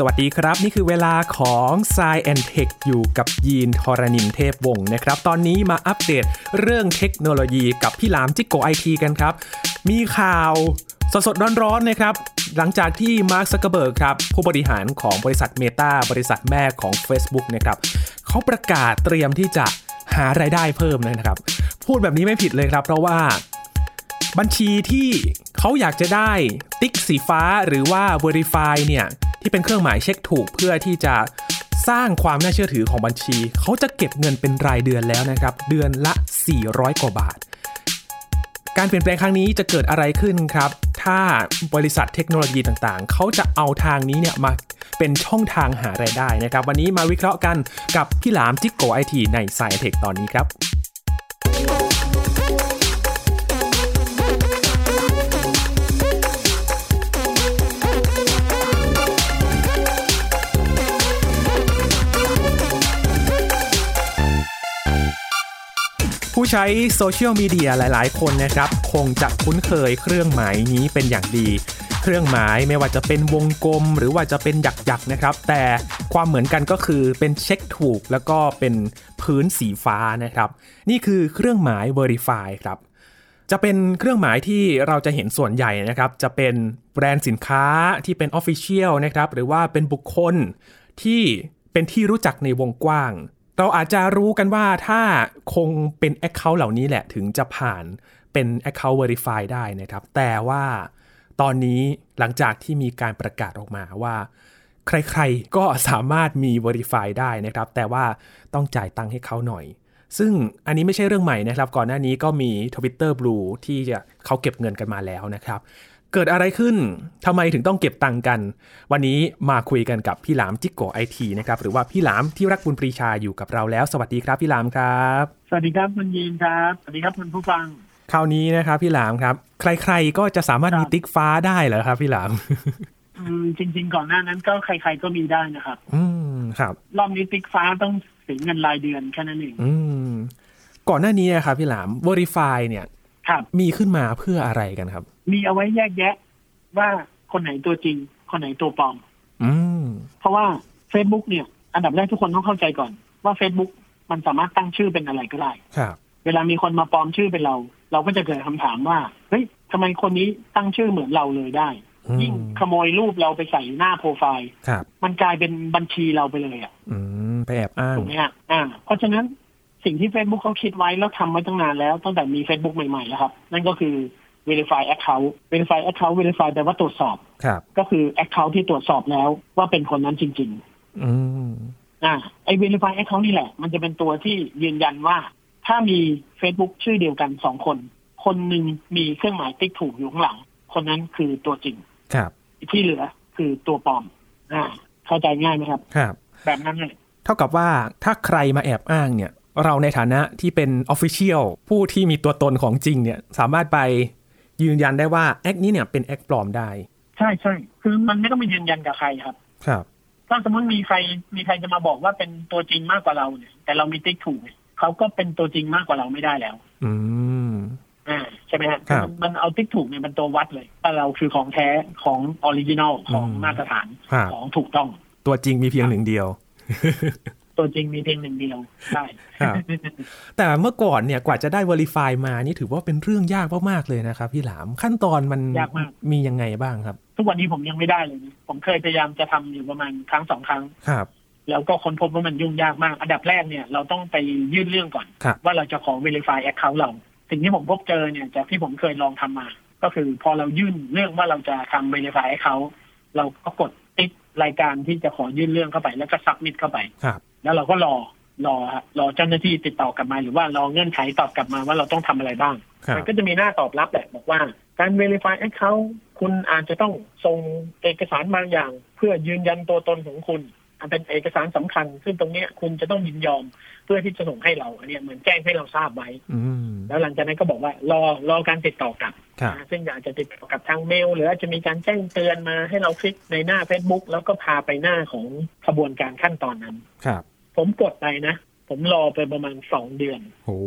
สวัสดีครับ นี่คือเวลาของ s ซแอนเทคอยู่กับยีนทรณินเทพวงศ์นะครับ ตอนนี้มาอัปเดตเรื่องเทคโนโลยีกับพี่หลามจิกโกไอทีกันครับ มีข่าวสดๆร้อนๆนะครับ หลังจากที่มาร์คซักเกอร์เบิร์กครับ ผู้บริหารของบริษัท Meta บริษัทแม่ของ Facebook นะครับเขาประกาศเตรียมที่จะหารายได้เพิ่มนะครับ พูดแบบนี้ไม่ผิดเลยครับ เพราะว่าบัญชีที่เขาอยากจะได้ติ๊กสีฟ้าหรือว่า Verify เนี่ย ที่เป็นเครื่องหมายเช็คถูกเพื่อที่จะสร้างความน่าเชื่อถือของบัญชี เขาจะเก็บเงินเป็นรายเดือนแล้วนะครับ เดือนละ 400 กว่าบาท การเปลี่ยนแปลงครั้งนี้จะเกิดอะไรขึ้นครับ ถ้าบริษัทเทคโนโลยีต่างๆ เขาจะเอาทางนี้เนี่ยมาเป็นช่องทางหารายได้นะครับ วันนี้มาวิเคราะห์กันกับพี่หลามจิกโกไอทีในสายเทคตอนนี้ครับ ผู้ใช้โซเชียลมีเดียหลายๆ คนนะครับ คงจะคุ้นเคยเครื่องหมายนี้เป็นอย่างดี เครื่องหมายไม่ว่าจะเป็นวงกลม หรือว่าจะเป็นหยักๆนะครับ แต่ความเหมือนกันก็คือเป็นเช็คถูก แล้วก็เป็นพื้นสีฟ้านะครับ นี่คือเครื่องหมาย Verify ครับจะเป็นเครื่องหมายที่เราจะเห็นส่วนใหญ่นะครับ จะเป็นแบรนด์สินค้าที่เป็น Official นะครับ หรือว่าเป็นบุคคลที่เป็นที่รู้จักในวงกว้าง เราอาจจะรู้กันว่าถ้าคงเป็น Account เหล่านี้แหละถึงจะผ่านเป็น Account Verify ได้นะครับ แต่ว่าตอนนี้หลังจากที่มีการประกาศออกมาว่า ใครๆก็สามารถมี Verify ได้นะครับ แต่ว่าต้องจ่ายตังค์ให้เขาหน่อย ซึ่งอันนี้ไม่ใช่เรื่องใหม่นะครับ ก่อนหน้านี้ก็มี Twitter Blue ที่จะเขาเก็บเงินกันมาแล้วนะครับ เกิดอะไรขึ้น ทำไมถึงต้องเก็บตังค์กัน วันนี้มาคุยกันกับพี่หลามจิกโกไอทีนะครับ หรือว่าพี่หลามที่รักบุญปรีชาอยู่กับเราแล้ว สวัสดีครับพี่หลามครับ สวัสดีครับคุณยีนครับ สวัสดีครับคุณผู้ฟัง คราวนี้นะครับ พี่หลามครับ ใครๆก็จะสามารถมีติ๊กฟ้าได้เหรอครับ พี่หลามอืมจริง ๆ ก่อนหน้านั้นก็ใคร ๆก็มีได้นะครับ อืมครับ รอบนี้ติ๊กฟ้าต้องเสียเงินรายเดือนแค่นั้นเอง อืมก่อนหน้านี้นะครับพี่หลาม Verify เนี่ยครับ มีขึ้นมาเพื่ออะไรกันครับ มีเอาไว้แยกแยะ ว่าคนไหนตัวจริง คนไหนตัวปลอมอืมเพราะว่า Facebook เนี่ย อันดับแรกทุกคนต้องเข้าใจก่อน ว่า Facebook มันสามารถตั้งชื่อเป็นอะไรก็ได้ครับเวลามีคนมาปลอมชื่อเป็นเรา เราก็จะเกิดคำถามว่าเฮ้ยทำไมคนนี้ตั้งชื่อเหมือนเราเลยได้อืมยิ่งขโมยรูปเราไปใส่หน้าโปรไฟล์ครับมันกลายเป็นบัญชีเราไปเลยอะอืมไปแอบอ้างถูกไหมฮะอ่า เพราะฉะนั้น สิ่งที่ Facebook เขาคิดไว้แล้วทำไว้ตั้งนานแล้ว ตั้งแต่มี Facebook ใหม่ๆแล้วครับ นั่นก็คือ verify account verify account verify แปลว่าตรวจสอบครับก็คือ account ที่ตรวจสอบแล้วว่าเป็นคนนั้นจริงอืมๆอ่าไอ้ verify account นี่แหละ มันจะเป็นตัวที่ยืนยันว่า ถ้ามี Facebook ชื่อเดียวกันสองคน คนหนึ่งมีเครื่องหมายติ๊กถูกอยู่ข้างหลัง คนนั้นคือตัวจริง ครับ ที่เหลือคือตัวปลอม อ่า เข้าใจง่ายไหมครับ ครับ แบบนั้นเลยเท่ากับว่าถ้าใครมาแอบอ้างเนี่ย เราในฐานะที่เป็น Official ผู้ที่มีตัวตนของจริงเนี่ย สามารถไปยืนยันได้ว่าแอคนี้เนี่ยเป็นแอคปลอมได้ ใช่ใช่คือมันไม่ต้องไปยืนยันกับใครครับ ครับ ถ้าสมมติมีใครมีใครจะมาบอกว่าเป็นตัวจริงมากกว่าเราเนี่ย แต่เรามีติ๊กถูกเนี่ยเขาก็เป็นตัวจริงมากกว่าเราไม่ได้แล้ว อืมอ่าใช่ไหมฮะครับมันมันเอาติ๊กถูกเนี่ยเป็นตัววัดเลยว่าเราคือของแท้ของ original ของอืมมาตรฐานครับของถูกต้อง ตัวจริงมีเพียงหนึ่งเดียว ตัวจริงมีเพียงหนึ่งเดียวใช่ครับแต่เมื่อก่อนเนี่ยกว่าจะได้ Verify มานี่ถือว่าเป็นเรื่องยากมากๆเลยนะครับ พี่หลามขั้นตอนมันยากมากมียังไงบ้างครับ ทุกวันนี้ผมยังไม่ได้เลยนะผมเคยพยายามจะทำอยู่ประมาณครั้งสองครั้งครับ แล้วก็ค้นพบว่ามันยุ่งยากมาก อันดับแรกเนี่ยเราต้องไปยื่นเรื่องก่อนครับว่าเราจะขอ verify account เราสิ่งที่ผมพบเจอเนี่ยจากที่ผมเคยลองทำมา ก็คือพอเรายื่นเรื่องว่าเราจะทำ verify account เราก็กดติ๊ก รายการที่จะขอยื่นเรื่องเข้าไปแล้วก็ submit เข้าไปครับแล้วเราก็รอรอฮะรอเจ้าหน้าที่ติดต่อกลับมาหรือว่ารอเงื่อนไขตอบกลับมาว่าเราต้องทำอะไรบ้างครับมันก็จะมีหน้าตอบรับแหละบอกว่าการ verify account คุณอาจจะต้องส่งเอกสารบางอย่าง เพื่อยืนยันตัวตนของคุณอัน เป็นเอกสารสำคัญ ซึ่งตรงเนี้ยคุณจะต้องยินยอมเพื่อที่จะส่งให้เราอันเนี้ยเหมือนแจ้งให้เราทราบไว้อืมแล้วหลังจากนั้นก็บอกว่ารอรอการติดต่อกลับครับนะซึ่งอาจจะติดต่อกับทางเมล หรืออาจจะมีการแจ้งเตือนมาให้เราคลิกในหน้า Facebook แล้วก็พาไปหน้าของขบวนการขั้นตอนนั้นครับ ผมกดไปนะ ผมรอไปประมาณสองเดือนโอ้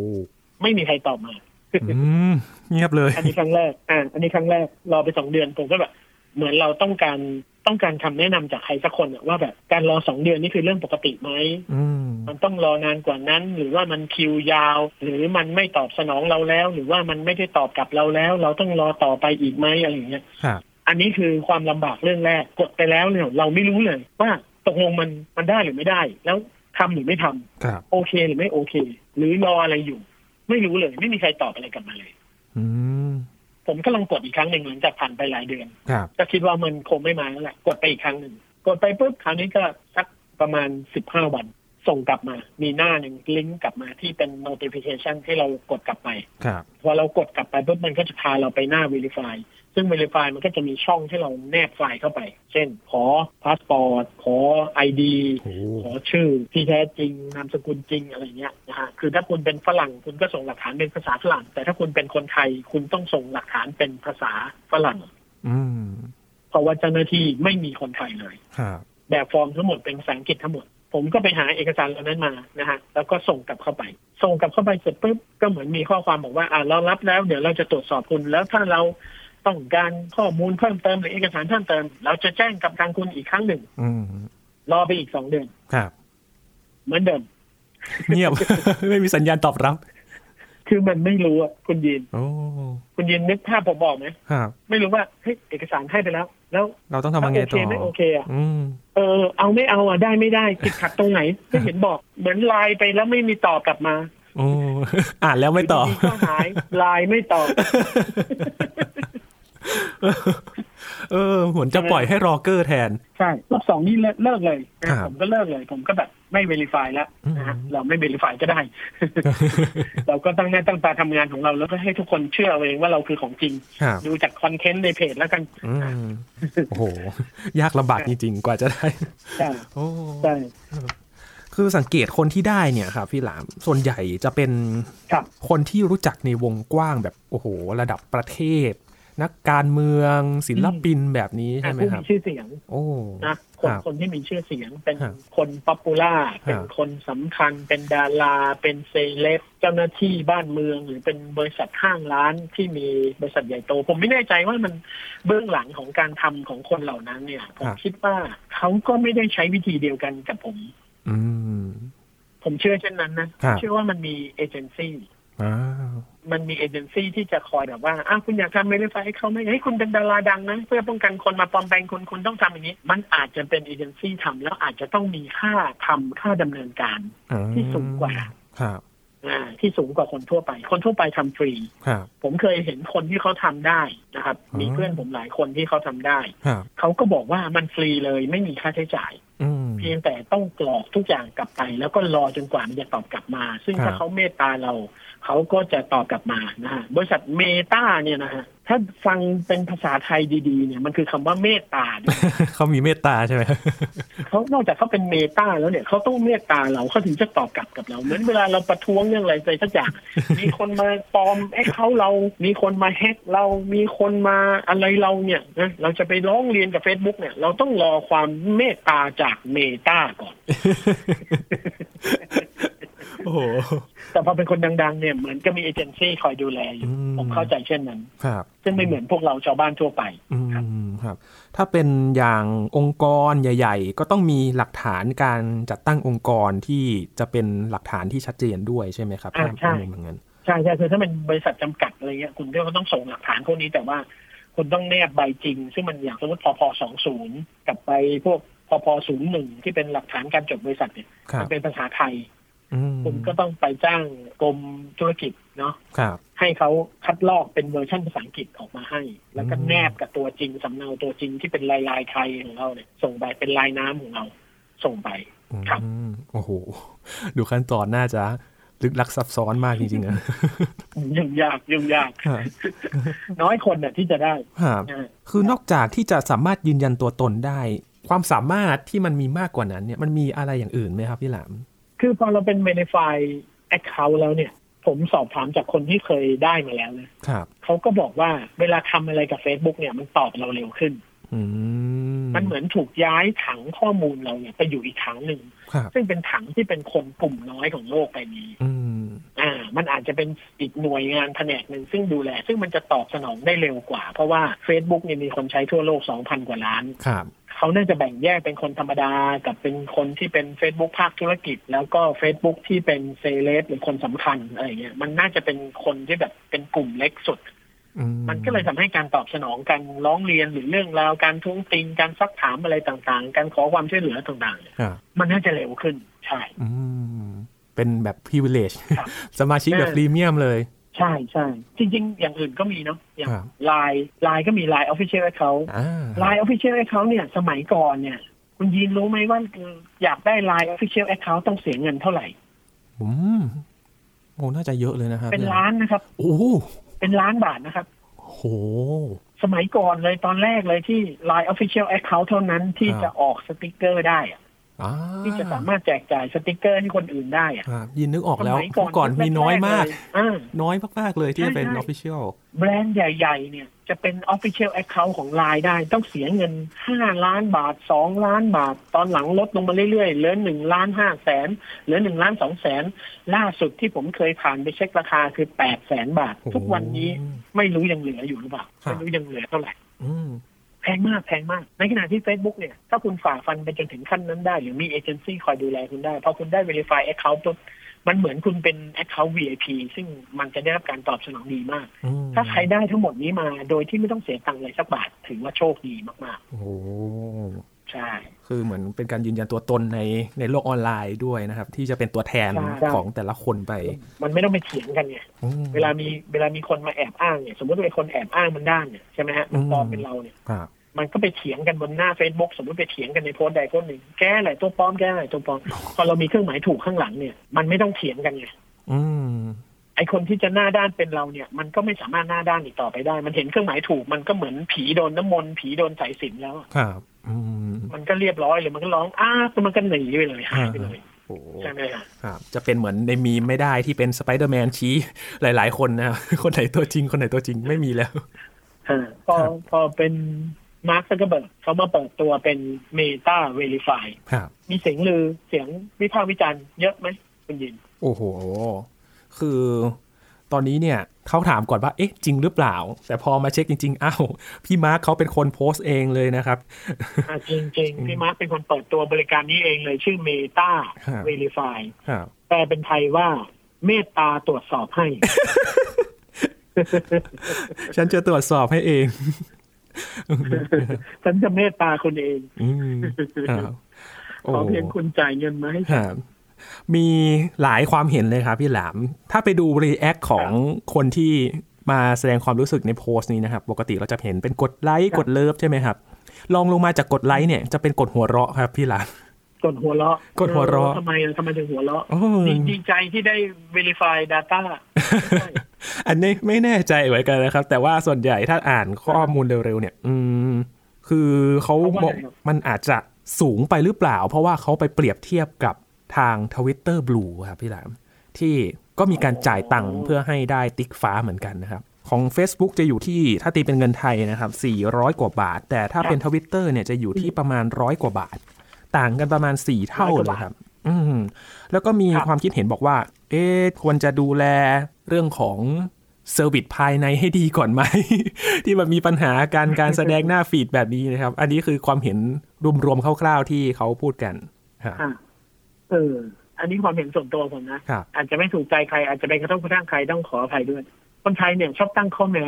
ไม่มีใครตอบมาอืมเงียบเลย อันนี้ครั้งแรกอ่าอันนี้ครั้งแรกรอไปสองเดือนผมก็แบบ เหมือนเราต้องการต้องการคำแนะนำจากใครสักคนอะว่าแบบการรอสองเดือนนี่คือเรื่องปกติไหมอืมมันต้องรอนานกว่านั้น หรือว่ามันคิวยาว หรือมันไม่ตอบสนองเราแล้ว หรือว่ามันไม่ได้ตอบกลับเราแล้ว เราต้องรอต่อไปอีกไหมอะไรอย่างเงี้ยครับอันนี้คือความลำบากเรื่องแรกกดไปแล้วเนี่ย เราไม่รู้เลย ว่าตกลงมันมันได้หรือไม่ได้ แล้วทำหรือไม่ทำครับโอเคหรือไม่โอเค หรือรออะไรอยู่ ไม่รู้เลย ไม่มีใครตอบอะไรกลับมาเลยอืม ผมก็ลองกดอีกครั้งหนึ่งหลังจากผ่านไปหลายเดือนครับก็คิดว่ามันคงไม่มาแล้วแหละกดไปอีกครั้งหนึ่งกดไปปุ๊บคราวนี้ก็สักประมาณสิบห้าวัน ส่งกลับมา มีหน้าหนึ่งลิงก์กลับมาที่เป็น notification ให้เรากดกลับไปครับพอเรากดกลับไปปุ๊บมันก็จะพาเราไปหน้า Verify ซึ่ง Verify มันก็จะมีช่องให้เราแนบไฟล์เข้าไป เช่น ขอพาสปอร์ต ขอ ID โอ้ขอชื่อที่แท้จริง นามสกุลจริงอะไรเงี้ยนะฮะ คือถ้าคุณเป็นฝรั่งคุณก็ส่งหลักฐานเป็นภาษาฝรั่ง แต่ถ้าคุณเป็นคนไทยคุณต้องส่งหลักฐานเป็นภาษาฝรั่ง อืมเพราะว่าเจ้าหน้าที่ไม่มีคนไทยเลยครับแบบฟอร์มทั้งหมดเป็นภาษาอังกฤษทั้งหมดผมก็ไปหาเอกสารเหล่านั้นมานะฮะแล้วก็ส่งกลับเข้าไป ส่งกลับเข้าไปเสร็จปุ๊บก็เหมือนมีข้อความบอกว่าอ่าเรารับแล้วเดี๋ยวเราจะตรวจสอบคุณ แล้วถ้าเรา ต้องการข้อมูลเพิ่มเติมหรือเอกสารเพิ่มเติม เราจะแจ้งกับทางคุณอีกครั้งหนึ่งอืมรอไปอีกสองเดือนครับ เหมือนเดิม เงียบ ไม่มีสัญญาณตอบรับ คือมันไม่รู้อะคุณยินโอ้คุณยินนึกภาพผมบอกไหมครับ ไม่รู้ว่าเฮ้ยเอกสารให้ไปแล้ว แล้ว เราต้องทำยังไงโอเคต่อไม่โอเคอะอืมเออ เอาไม่เอาอะได้ไม่ได้ติดขัดตรงไหนไม่เห็นบอก เหมือนไลน์ไปแล้วไม่มีตอบกลับมาโอ้อ่านแล้วไม่ตอบยู่ดีๆก็หายไลน์ไม่ตอบ เออเหมือนจะปล่อยให้รอเกอร์แทน ใช่รอบสองนี่เลิกเลิกเลยนะครัผบมก็เลิกเลย ผมก็แบบไม่เวลิฟายแล้วนะฮะอืมเราไม่เวลิฟายก็ได้ เราก็ตั้งหน้าตั้งตาทำงานของเราแล้วก็ให้ทุกคนเชื่อเอาเองว่าเราคือของจริงครับดูจากคอนเทนต์ในเพจแล้วกันอืมโอ้โห ยากลำบากจริงๆ กว่าจะได้ใช่โอ้ใช่คือสังเกตคนที่ได้เนี่ยครับพี่หลามส่วนใหญ่จะเป็นครับคนที่รู้จักในวงกว้างแบบโอ้โห ระดับประเทศ นักการเมืองศิลปินแบบนี้ใช่ไหมผู้ครัมีบชื่อเสียง โอ้นะคนครับคนที่มีชื่อเสียง เป็นครับคน popular ครับเป็นคนสำคัญ เป็นดารา เป็นเซเลบเจ้าหน้าที่บ้านเมือง หรือเป็นบริษัทห้างร้านที่มีบริษัทใหญ่โต ผมไม่แน่ใจว่ามันเบื้องหลังของการทำของคนเหล่านั้นเนี่ย ผมคิดว่าเขาก็ไม่ได้ใช้วิธีเดียวกันกับผม อืมผมเชื่อเช่นนั้นนะครับเชื่อว่ามันมีเอเจนซี่อ้าว มันมีเอเจนซี่ที่จะคอยแบบว่าอ้าวคุณอยากทำ verify ให้เขาไหมเฮ้ยคุณเป็นดาราดังนะ เพื่อป้องกันคนมาปลอมแปลงคุณคุณต้องทำอย่างนี้ มันอาจจะเป็นเอเจนซี่ทำแล้วอาจจะต้องมีค่าทำค่าดำเนินการอืมที่สูงกว่าครับอ่าที่สูงกว่าคนทั่วไป คนทั่วไปทำฟรีครับผมเคยเห็นคนที่เขาทำได้นะครับอ๋อมีเพื่อนผมหลายคนที่เขาทำได้ครับเขาก็บอกว่ามันฟรีเลยไม่มีค่าใช้จ่ายอืม เพียงแต่ต้องกรอกทุกอย่างกลับไป แล้วก็รอจนกว่ามันจะตอบกลับมา ซึ่งครับถ้าเขาเมตตาเรา เขาก็จะตอบกลับมานะฮะบริษัทเมตาเนี่ยนะฮะ ถ้าฟังเป็นภาษาไทยดีๆ เนี่ยมันคือคำว่าเมตตาเนี่ยเขามีเมตตาใช่ไหมเขานอกจากเขาเป็นเมตาแล้วเนี่ยเขาต้องเมตตาเราเขาถึงจะตอบกลับกับเราเหมือนเวลาเราประท้วงเรื่องอะไรไปสักอย่างมีคนมาปลอมแอคเขาเรา มีคนมาแฮกเรามีคนมาอะไรเราเนี่ยนะเราจะไปร้องเรียนกับ Facebook เนี่ย เราต้องรอความเมตตาจากเมตาก่อน โอ้โหแต่พอเป็นคนดังๆเนี่ยเหมือนก็มีเอเจนซี่คอยดูแลอยู่อืมผมเข้าใจเช่นนั้น ครับ ซึ่งไม่เหมือนพวกเราชาวบ้านทั่วไปอืมครับ ถ้าเป็นอย่างองค์กรใหญ่ ๆ ก็ต้องมีหลักฐานการจัดตั้งองค์กรที่จะเป็นหลักฐานที่ชัดเจนด้วยใช่ไหมครับอ่าใช่ถ้าเป็นอย่างนั้นใช่ใช่คือถ้าเป็นบริษัทจำกัดอะไรเงี้ยคุณก็ต้องส่งหลักฐานพวกนี้แต่ว่าคุณต้องแนบใบจริง ซึ่งมันอย่างสมมติพพสองศูนย์กับใบพวกพพศูนย์หนึ่งที่เป็นหลักฐานการจดบริษัทเนี่ยครัมับนเป็นภาษาไทยอืม คุณก็ต้องไปจ้างกรมธุรกิจเนาะครับให้เขาคัดลอกเป็นเวอร์ชันภาษาอังกฤษออกมาให้ แล้วก็อืมแนบกับตัวจริงสำเนาตัวจริงที่เป็นลายลายๆไทยของเราเนี่ยส่งไปเป็นลายน้ำของเราส่งไปครับอืมโอ้โห ดูขั้นตอนน่าจะลึกลักซับซ้อนมากจริงๆอะยุ่งยากยุ่งยากครับน้อยคนเนี่ยที่จะได้ครับนะคือนอกจากที่จะสามารถยืนยันตัวตนได้ ความสามารถที่มันมีมากกว่านั้นเนี่ยมันมีอะไรอย่างอื่นไหมครับพี่หลาม คือพอเราเป็น Verify Account แล้วเนี่ย ผมสอบถามจากคนที่เคยได้มาแล้วนะครับเขาก็บอกว่าเวลาทำอะไรกับ Facebook เนี่ยมันตอบเราเร็วขึ้นอื มมันเหมือนถูกย้ายถังข้อมูลเราเนี่ยไปอยู่อีกถังหนึ่งครับซึ่งเป็นถังที่เป็นคนกลุ่มน้อยของโลกใบนี้อืมอ่า มันอาจจะเป็นอีกหน่วยงานแผนกหนึ่งซึ่งดูแล ซึ่งมันจะตอบสนองได้เร็วกว่า เพราะว่า Facebook เนี่ยมีคนใช้ทั่วโลก2,000กว่าล้านครับเขาน่าจะแบ่งแยกเป็นคนธรรมดา กับเป็นคนที่เป็น Facebook ภาคธุรกิจ แล้วก็ Facebook ที่เป็นเซเลบหรือคนสำคัญอะไรเงี้ยมันน่าจะเป็นคนที่แบบเป็นกลุ่มเล็กสุดอื มันก็เลยทำให้การตอบสนองการร้องเรียนหรือเรื่องราวการท้วงติงการซักถามอะไรต่างๆ การขอความช่วยเหลือต่างๆเนี่ยครับมันน่าจะเร็วขึ้น ใช่อืมเป็นแบบ privilege ครับสมาชิกแบบเออพรีเมียมเลยใช่ใช่จริง ๆ อย่างอื่นก็มีเนาะอย่างครับไลน์ไลน์ก็มีไลน์ Official Account อ่าไลน์ Official Account เนี่ย สมัยก่อนเนี่ย คุณยีนรู้ไหมว่าอยากได้ไลน์ Official Account ต้องเสียเงินเท่าไหร่อืมโอ้น่าจะเยอะเลยนะครับ เป็นล้านนะครับ โอ้โห เป็นล้านบาทนะครับโหสมัยก่อนเลยตอนแรกเลยที่ Line Official Account เท่านั้นที่ครับจะออกสติกเกอร์ได้อะอ่า ที่จะสามารถแจกจ่ายสติกเกอร์ให้คนอื่นได้อะครับยินนึกออกแล้วสมัยก่อนมีน้อยมากแรๆเลยอ่าน้อยมากๆเลยที่จะเป็นใช่ใช่ official แบรนด์ใหญ่ๆเนี่ยจะเป็น Official Account ของ Line ได้ ต้องเสียเงิน 5 ล้านบาท 2 ล้านบาท ตอนหลังลดลงมาเรื่อยๆ เหลือ1ล้าน5แสนเหลือ1ล้าน2แสนล่าสุดที่ผมเคยผ่านไปเช็คราคาคือ8แสนบาทโอ้โหทุกวันนี้ไม่รู้ยังเหลืออยู่หรือเปล่าครับไม่รู้ยังเหลือเท่าไหร่อืม แพงมากแพงมาก ในขณะที่ Facebook เนี่ย ถ้าคุณฝ่าฟันไปจนถึงขั้นนั้นได้ หรือมีเอเจนซี่คอยดูแลคุณได้ พอคุณได้ Verify Account ปุ๊บมันเหมือนคุณเป็น Account VIP ซึ่งมันจะได้รับการตอบสนองดีมากอืมถ้าใครได้ทั้งหมดนี้มาโดยที่ไม่ต้องเสียตังค์เลยสักบาท ถือว่าโชคดีมากโอ้โหๆ ใช่คือเหมือนเป็นการยืนยันตัวตนในในโลกออนไลน์ด้วยนะครับ ที่จะเป็นตัวแทนใช่ใช่ของแต่ละคนไป มันไม่ต้องไปเถียงกันไงอืมเวลามีเวลามีคนมาแอบอ้างเนี่ยสมมติว่าเป็นคนแอบอ้างมันด้านเนี่ยใช่ไหมฮะมันปลอมเป็นเราเนี่ยครับมันก็ไปเถียงกันบนหน้า Facebook สมมติไปเถียงกันในโพสต์ใดโพสต์หนึ่งแก้อะไรตัวปลอมแก้อะไรตัวปลอมพอเรามีเครื่องหมายถูกข้างหลังเนี่ยมันไม่ต้องเถียงกันไงอืมไอคนที่จะหน้าด้านเป็นเราเนี่ย มันก็ไม่สามารถหน้าด้านอีกต่อไปได้ มันเห็นเครื่องหมายถูกมันก็เหมือนผีโดนน้ำมนต์ผีโดนสายสิญจนแล้วอะครับอื มมันก็เรียบร้อยเลยมันก็ร้องอ้าแล้วมันก็หนีไปเลยหายไปเลยโอ้โหใช่ไหมฮะครับ จะเป็นเหมือนในมีมไม่ได้ที่เป็นสไปเดอร์แมนชี้หลาย ๆ คนนะครับคนไหนตัวจริง คนไหนตัวจริงไม่มีแล้วอ่าพอครับพอเป็นมาร์คซักเกอร์เบิร์กเขามาเปิดตัวเป็น Meta Verify ครับมีเสียงลือเสียงวิพากษ์วิจารณ์เยอะไหมคุณยิน โอ้โห คือ ตอนนี้เนี่ยเขาถามก่อนว่าเอ๊ะจริงหรือเปล่า แต่พอมาเช็คจริงๆอ้าวพี่มาร์คเขาเป็นคนโพสต์เองเลยนะครับอ่าจริงจริงๆพี่มาร์คเป็นคนเปิดตัวบริการนี้เองเลยชื่อ Meta ครับ Verify ครับแปลเป็นไทยว่าเมตตาตรวจสอบให้ ฉันจะตรวจสอบให้เอง ฉันจะเมตตาคุณเองอืมครับโอ้ขอเพียงคุณจ่ายเงินมาให้คฉันรับ มีหลายความเห็นเลยครับพี่หลาม ถ้าไปดู react ของคนที่มาแสดงความรู้สึกในโพสต์นี้นะครับ ปกติเราจะเห็นเป็นกดไลค์กด love ใช่ไหมครับ ลองลงมาจากกดไลค์เนี่ยจะเป็นกดหัวเราะครับพี่หลามกดหัวเราะกดหัวเราะออทำไมทำไมถึงหัวเราะโอ้ดีดีใจที่ได้ verify data ใช่อันนี้ไม่แน่ใจเหมือนกันนะครับ แต่ว่าส่วนใหญ่ถ้าอ่านข้อมูลเร็วๆเนี่ย อืม คือเขาบอกมันอาจจะสูงไปหรือเปล่า เพราะว่าเขาไปเปรียบเทียบกับ ทาง Twitter Blue ครับพี่หลาม ที่ก็มีการจ่ายตังค์เพื่อให้ได้ติ๊กฟ้าเหมือนกันนะครับ ของ Facebook จะอยู่ที่ถ้าตีเป็นเงินไทยนะครับ 400 กว่าบาท แต่ถ้าเป็นทวิตเตอร์เนี่ยจะอยู่ที่ประมาณร้อยกว่าบาท ต่างกันประมาณ 4 เท่าเลยครับ อืมแล้วก็มีครับความคิดเห็นบอกว่า เอ๊ะควรจะดูแลเรื่องของ service ภายในให้ดีก่อนไหม ที่มันมีปัญหาการการแสดงหน้าฟีดแบบนี้นะครับ อันนี้คือความเห็นรวมๆคร่าวๆที่เขาพูดกันครับอะ เออ อันนี้ความเห็นส่วนตัวผมนะ ครับ อาจจะไม่ถูกใจใครอาจจะไปกระทบกระทั่งใครต้องขออภัยด้วย คนไทยเนี่ยชอบตั้งข้อแม้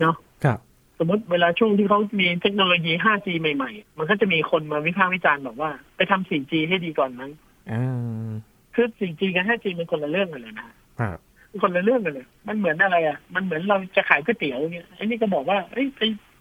เนาะครับ สมมติเวลาช่วงที่เขามีเทคโนโลยี 5G ใหม่ๆ มันก็จะมีคนมาวิพากษ์วิจารณ์บอกว่า ไปทำ 4G ให้ดีก่อนมั้งอ่าคือ 4G กับ 5G มันคนละเรื่องกันเลยนะ ครับ คนละเรื่องกันเลย มันเหมือนอะไรอะ มันเหมือนเราจะขายก๋วยเตี๋ยวเนี่ยไอ้นี่ก็บอกว่าเอ้ยไป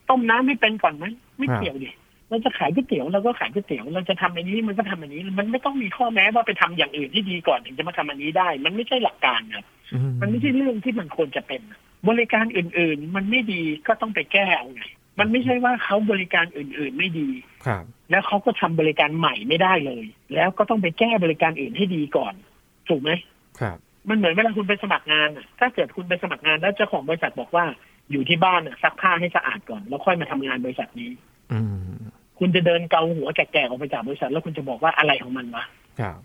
ต้มน้ำไม่เป็นก่อนไหมไม่เกี่ยวดิ เราจะขายก๋วยเตี๋ยวเราก็ขายก๋วยเตี๋ยวเราจะทำอันนี้มันก็ทำอันนี้ มันไม่ต้องมีข้อแม้ว่าไปทำอย่างอื่นที่ดีก่อนถึงจะมาทำอันนี้ได้ มันไม่ใช่หลักการครับอืมันไม่ใช่เรื่องที่มันควรจะเป็นอะบริการอื่น ๆ มันไม่ดีก็ต้องไปแก้เอาไงมันไม่ใช่ว่าเขาบริการอื่น ๆ ไม่ดีครับ แล้วเขาก็ทำบริการใหม่ไม่ได้เลย แล้วก็ต้องไปแก้บริการอื่นให้ดีก่อนถูกไหมครับ มันเหมือนเวลาคุณไปสมัครงานอะถ้าเกิดคุณไปสมัครงานแล้วเจ้าของบริษัทบอกว่าอยู่ที่บ้านอะซักผ้าให้สะอาดก่อน แล้วค่อยมาทำงานบริษัทนี้ อืม คุณจะเดินเกาหัวแก่ๆออกไปจากบริษัท แล้วคุณจะบอกว่าอะไรของมันวะครับ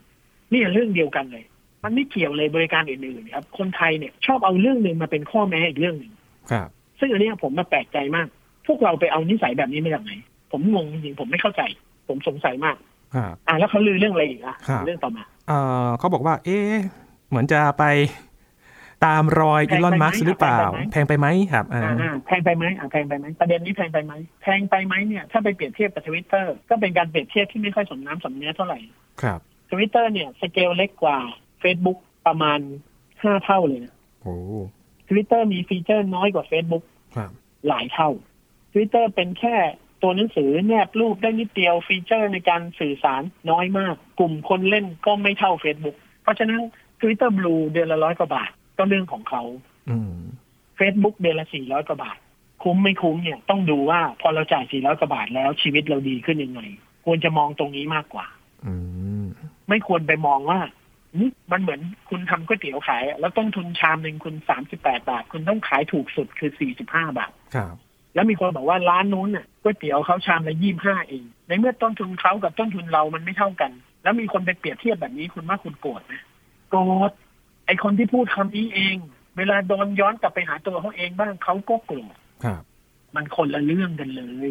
นี่เรื่องเดียวกันเลย มันไม่เกี่ยวเลยบริการอื่นๆครับ คนไทยเนี่ยชอบเอาเรื่องหนึ่งมาเป็นข้อแม้อีกเรื่องหนึ่งครับซึ่งอันเนี้ยผมมาแปลกใจมาก พวกเราไปเอานิสัยแบบนี้มาจากไหน ผมงงจริงๆผมไม่เข้าใจ ผมสงสัยมากครับอ่าแล้วเขาลือเรื่องอะไรอีกอะครับเรื่องต่อมาเอ่อเขาบอกว่า เอ๊ะเหมือนจะไป ตามรอยแพงไปไหมมัสก์หรือเปล่า แพงไปไหมแพงไปไหมครับอ่าอ่าอ่าแพงไปไหมอ่าแพงไปไหมประเด็นนี้แพงไปไหมแพงไปไหมเนี่ยถ้าไปเปรียบเทียบกับทวิตเตอร์ก็เป็นการเปรียบเทียบที่ไม่ค่อยสมน้ำสมเนื้อเท่าไหร่ครับทวิตเตอร์เนี่ยสเกลเล็กกว่า Facebook ประมาณห้าเท่าเลยนะโอ้ทวิตเตอร์มี feature น้อยกว่า Facebook ครับ หลายเท่า Twitter เป็นแค่ตัวหนังสือแนบรูปได้นิดเดียว feature ในการสื่อสารน้อยมาก กลุ่มคนเล่นก็ไม่เท่า Facebook เพราะฉะนั้น Twitter Blue เดือนละร้อยกว่าบาท ก็เรื่องของเขาอืม Facebook เดือนละสี่ร้อยกว่าบาท คุ้มไม่คุ้มเนี่ยต้องดูว่าพอเราจ่ายสี่ร้อยกว่าบาทแล้วชีวิตเราดีขึ้นยังไง ควรจะมองตรงนี้มากกว่าอืมไม่ควรไปมองว่าหึมันเหมือนคุณทำก๋วยเตี๋ยวขายอะแล้วต้นทุนชามหนึ่งคุณสามสิบแปดบาท คุณต้องขายถูกสุดคือสี่สิบห้าบาทครับแล้วมีคนบอกว่าร้านนู้นน่ะก๋วยเตี๋ยวเขาชามละยี่ห้าเอง ในเมื่อต้นทุนเขากับต้นทุนเรามันไม่เท่ากัน แล้วมีคนไปเปรียบเทียบแบบนี้คุณว่าคุณโกรธไหมโกรธ ไอคนที่พูดคำนี้เอง เวลาโดนย้อนกลับไปหาตัวเขาเองบ้างเขาก็โกรธครับ มันคนละเรื่องกันเลย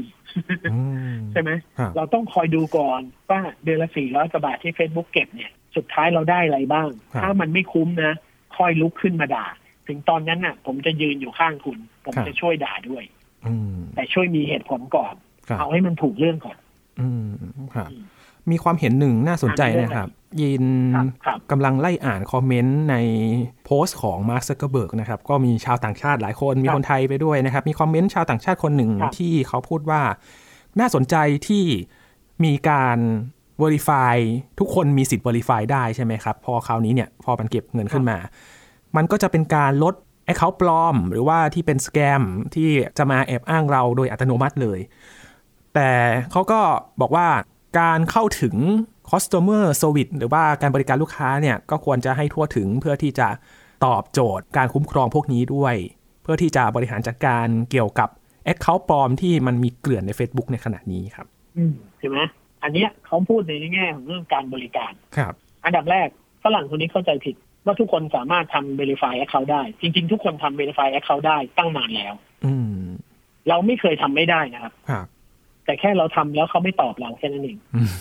อืมใช่ไหมครับเราต้องคอยดูก่อนว่าเดือนละสี่ร้อยกว่าบาทที่ Facebook เก็บเนี่ย สุดท้ายเราได้อะไรบ้าง ถ้ามันไม่คุ้มนะ ค่อยลุกขึ้นมาด่า ถึงตอนนั้นน่ะ ผมจะยืนอยู่ข้างคุณ ผมจะช่วยด่าด้วยอืมแต่ช่วยมีเหตุผลก่อนครับเอาให้มันถูกเรื่องก่อน อืมครับ มีความเห็นหนึ่งน่าสนใจนะครับ ยินครับครับกำลังไล่อ่านคอมเมนต์ในโพสต์ของมาร์คซักเกอร์เบิร์กนะครับ ก็มีชาวต่างชาติหลายคนมีครับคนไทยไปด้วยนะครับ มีคอมเมนต์ชาวต่างชาติคนหนึ่งครับที่เขาพูดว่า น่าสนใจที่มีการ Verify ทุกคนมีสิทธิ์ Verify ได้ใช่ไหมครับ พอคราวนี้เนี่ยพอมันเก็บเงินขึ้นมา มันก็จะเป็นการลดไอ้เขาปลอม หรือว่าที่เป็น scamที่จะมาแอบอ้างเราโดยอัตโนมัติเลย แต่เขาก็บอกว่า การเข้าถึง customer service หรือว่าการบริการลูกค้าเนี่ยก็ควรจะให้ทั่วถึงเพื่อที่จะตอบโจทย์การคุ้มครองพวกนี้ด้วย เพื่อที่จะบริหารจัดการเกี่ยวกับ Account ปลอมที่มันมีเกลื่อนใน Facebook ในขณะนี้ครับอืมเห็นไหมอันเนี้ยเขาพูดในแง่ของเรื่องการบริการครับ อันดับแรกฝรั่งคนนี้เข้าใจผิดว่าทุกคนสามารถทำ verify account ได้ จริง ๆ ทุกคนทำ verify account ได้ตั้งนานแล้วอืมเราไม่เคยทำไม่ได้นะครับครับ แต่แค่เราทำแล้วเขาไม่ตอบเราแค่นั้นเองอืม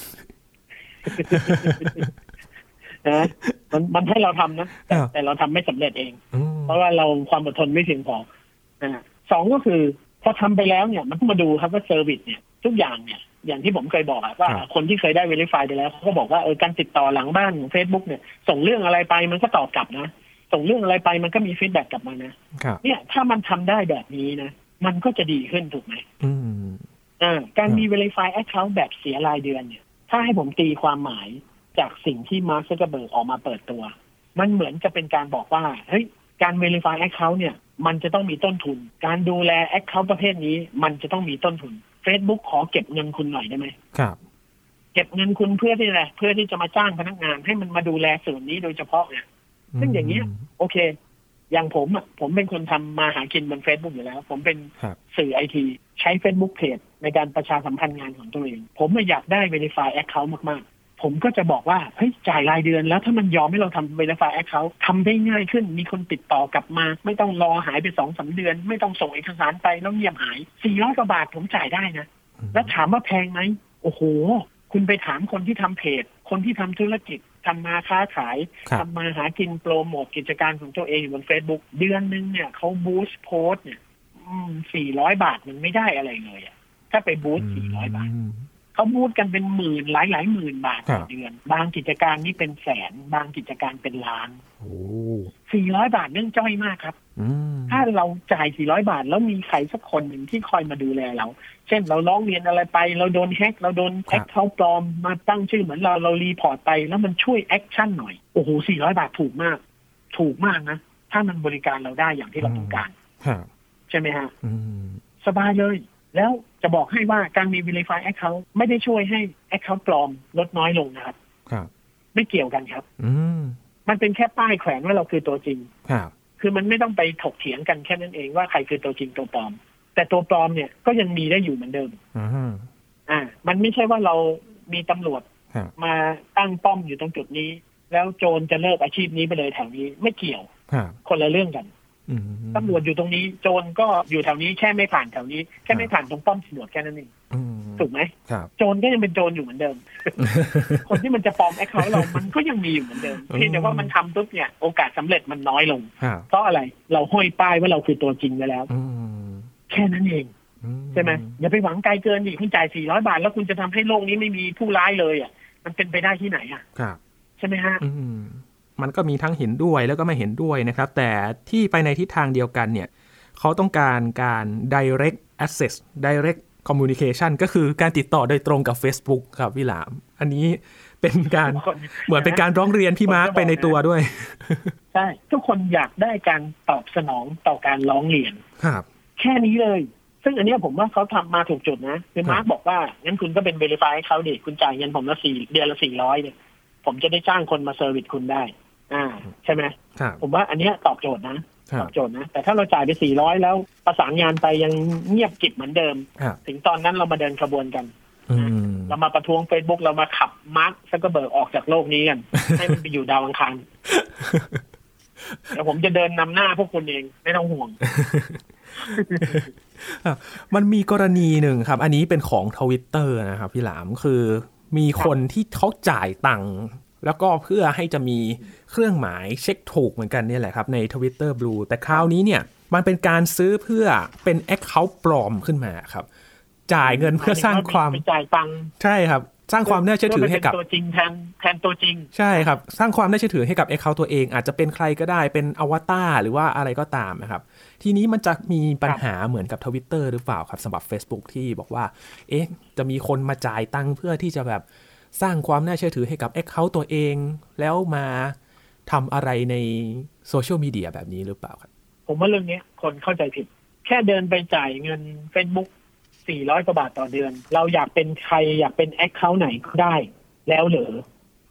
นะมันมันให้เราทำนะแต่ครับแต่เราทำไม่สำเร็จเองอืมเพราะว่าเราความอดทนไม่เพียงพอนะสองก็คือ พอทำไปแล้วเนี่ย มันต้องมาดูครับว่า service เนี่ย ทุกอย่างเนี่ย อย่างที่ผมเคยบอกอะว่าคนที่เคยได้ verify ไปแล้วเขาก็บอกว่าเออการติดต่อหลังบ้านของ Facebook เนี่ย ส่งเรื่องอะไรไปมันก็ตอบกลับนะส่งเรื่องอะไรไปมันก็มี feedback กลับมานะครับเนี่ยถ้ามันทำได้แบบนี้นะมันก็จะดีขึ้นถูกไหมอืมอ่า การมีครับ verify account แบบเสียรายเดือนเนี่ย ถ้าให้ผมตีความหมายจากสิ่งที่มาร์คซักเกอร์เบิร์กออกมาเปิดตัว มันเหมือนจะเป็นการบอกว่าเฮ้ยการ verify account เนี่ย มันจะต้องมีต้นทุน การดูแล account ประเภทนี้มันจะต้องมีต้นทุน Facebook ขอเก็บเงินคุณหน่อยได้ไหมครับเก็บเงินคุณเพื่อที่อะไรเพื่อที่จะมาจ้างพนักงานให้มันมาดูแลส่วนนี้โดยเฉพาะเนี่ยซึ่งอย่างเงี้ย โอเค อย่างผมอะผมเป็นคนทำมาหากินบน Facebook อยู่แล้ว ผมเป็นครับสื่อไอที ใช้ Facebook Page ในการประชาสัมพันธ์งานของตัวเอง ผมไม่อยากได้ Verify Account มาก ๆ ผมก็จะบอกว่าเฮ้ยจ่ายรายเดือนแล้วถ้ามันยอมให้เราทำ Verify Account ทำได้ง่ายขึ้น มีคนติดต่อกลับมา ไม่ต้องรอหายไปสองสาเดือน ไม่ต้องส่งเอกสารไปแล้วเงียบหาย400กว่าบาทผมจ่ายได้นะ แล้วถามว่าแพงไหมโอ้โห คุณไปถามคนที่ทำเพจ คนที่ทำธุรกิจทำมาค้าขายครับทำมาหากินโปรโมทกิจการของตัวเองอยู่บน Facebook เดือนหนึงเนี่ยเขาบูสต์โพสต์เนี่ยสี่ร้อยบาทมันไม่ได้อะไรเลยอะ ถ้าไปบูธสี่ร้อยบาทมเขาบูธกันเป็นหมื่นหลายหลายหมื่นบาทต่อครับเดือน บางกิจการนี่เป็นแสน บางกิจการเป็นล้านโอ้สี่ร้อยบาทเรื่องจ้อยมากครับอืถ้าเราจ่ายสี่ร้อยบาทแล้วมีใครสักคนหนึ่งที่คอยมาดูแลเรา เช่นเราร้องเรียนอะไรไป เราโดน hack เราโดน hack เข้าปลอมมาตั้งชื่อเหมือนเราเรา report ไป แล้วมันช่วย action หน่อย โอ้โหสี่ร้อยบาทถูกมาก ถูกมากนะ ถ้ามันบริการเราได้อย่างที่เราต้องการครับใช่ไหมฮะอืมสบายเลย แล้วจะบอกให้ว่าการมี Verify Account ไม่ได้ช่วยให้ Account ปลอมลดน้อยลงนะครับ ครับ ไม่เกี่ยวกันครับ อืมมันเป็นแค่ป้ายแขวนว่าเราคือตัวจริง ครับ คือมันไม่ต้องไปถกเถียงกันแค่นั้นเองว่าใครคือตัวจริงตัวปลอม แต่ตัวปลอมเนี่ยก็ยังมีได้อยู่เหมือนเดิมอ่าอ่ามันไม่ใช่ว่าเรามีตำรวจครับมาตั้งป้อมอยู่ตรงจุดนี้ แล้วโจรจะเลิกอาชีพนี้ไปเลยแถวนี้ไม่เกี่ยวครับคนละเรื่องกันอืม ตำรวจอยู่ตรงนี้โจรก็อยู่แถวนี้แค่ไม่ผ่านแถวนี้แค่ไม่ผ่านตรงป้อมตำรวจแค่นั้นเองอืมถูกไหมครับโจรก็ยังเป็นโจรอยู่เหมือนเดิม คนที่มันจะปลอมแอคเคาท์เรามันก็ยังมีอยู่เหมือนเดิมอืมเพียงแต่ว่ามันทำปุ๊บเนี่ยโอกาสสำเร็จมันน้อยลงครับเพราะอะไรเราห้อยป้ายว่าเราคือตัวจริงไปแล้วอืมแค่นั้นเองอืใช่ไหมอย่าไปหวังไกลเกินดิคุณจ่าย400บาท แล้วคุณจะทำให้โลกนี้ไม่มีผู้ร้ายเลยอะ มันเป็นไปได้ที่ไหนอะครับใช่ไหมฮะอื มมันก็มีทั้งเห็นด้วยแล้วก็ไม่เห็นด้วยนะครับ แต่ที่ไปในทิศทางเดียวกันเนี่ยเขาต้องการการ direct access direct communication ก็คือการติดต่อโดยตรงกับ Facebook ครับพี่หลาม อันนี้เป็นการทุกคนเหมือนเป็นการร้องเรียนพี่มาร์คไปในตัวด้วย ใช่ ทุกคนอยากได้การตอบสนองต่อการร้องเรียนครับ แค่นี้เลย ซึ่งอันเนี้ยผมว่าเขาทำมาถูกจุดนะคือครับมาร์กบอกว่า งั้นคุณก็เป็น verify ให้เขาดิคุณจ่ายเงินผมละสี่เดือนละสี่ร้อยเนี่ย ผมจะได้จ้างคนมา service คุณได้ อ่าใช่ไหมครับผมว่าอันเนี้ยตอบโจทย์นะครับ ตอบโจทย์นะ แต่ถ้าเราจ่ายไปสี่ร้อยแล้วประสานงานไปยังเงียบกริบเหมือนเดิมครับถึงตอนนั้นเรามาเดินขบวนกันอืมเรามาประท้วง Facebook เรามาขับมาร์คซักเกอร์เบิร์กออกจากโลกนี้กัน ให้มันไปอยู่ดาวอังคารเดี๋ยวผมจะเดินนำหน้าพวกคุณเอง ไม่ต้องห่วงมันมีกรณีหนึ่งครับ อันนี้เป็นของทวิตเตอร์นะครับพี่หลามคือมีคนที่เขาจ่ายตังค์ แล้วก็เพื่อให้จะมีเครื่องหมายเช็คถูกเหมือนกันเนี่ยแหละครับใน Twitter Blue แต่คราวนี้เนี่ยมันเป็นการซื้อเพื่อเป็น Account ปลอมขึ้นมาครับ จ่ายเงินเพื่อสร้างความไปจ่ายตังค์ใช่ครับ สร้างความน่าเชื่อถือให้กับพื่เป็นตัวจริงแทนแทนตัวจริง ใช่ครับ สร้างความน่าเชื่อถือให้กับ Account ตัวเอง อาจจะเป็นใครก็ได้เป็นอวตารหรือว่าอะไรก็ตามนะครับ ทีนี้มันจะมีปัญหาเหมือนกับทวิตเตอร์หรือเปล่าครับสำหรับ Facebook ที่บอกว่า เอ๊ะ จะมีคนมาจ่ายตังค์เพื่อที่จะแบบ สร้างความน่าเชื่อถือให้กับ Account ตัวเอง แล้วมาทำอะไรในโซเชียลมีเดียแบบนี้หรือเปล่าครับ ผมว่าเรื่องเนี้ยคนเข้าใจผิด แค่เดินไปจ่ายเงิน Facebook 400กว่าบาทต่อเดือน เราอยากเป็นใครอยากเป็น account ไหนก็ได้ แล้วเหรอ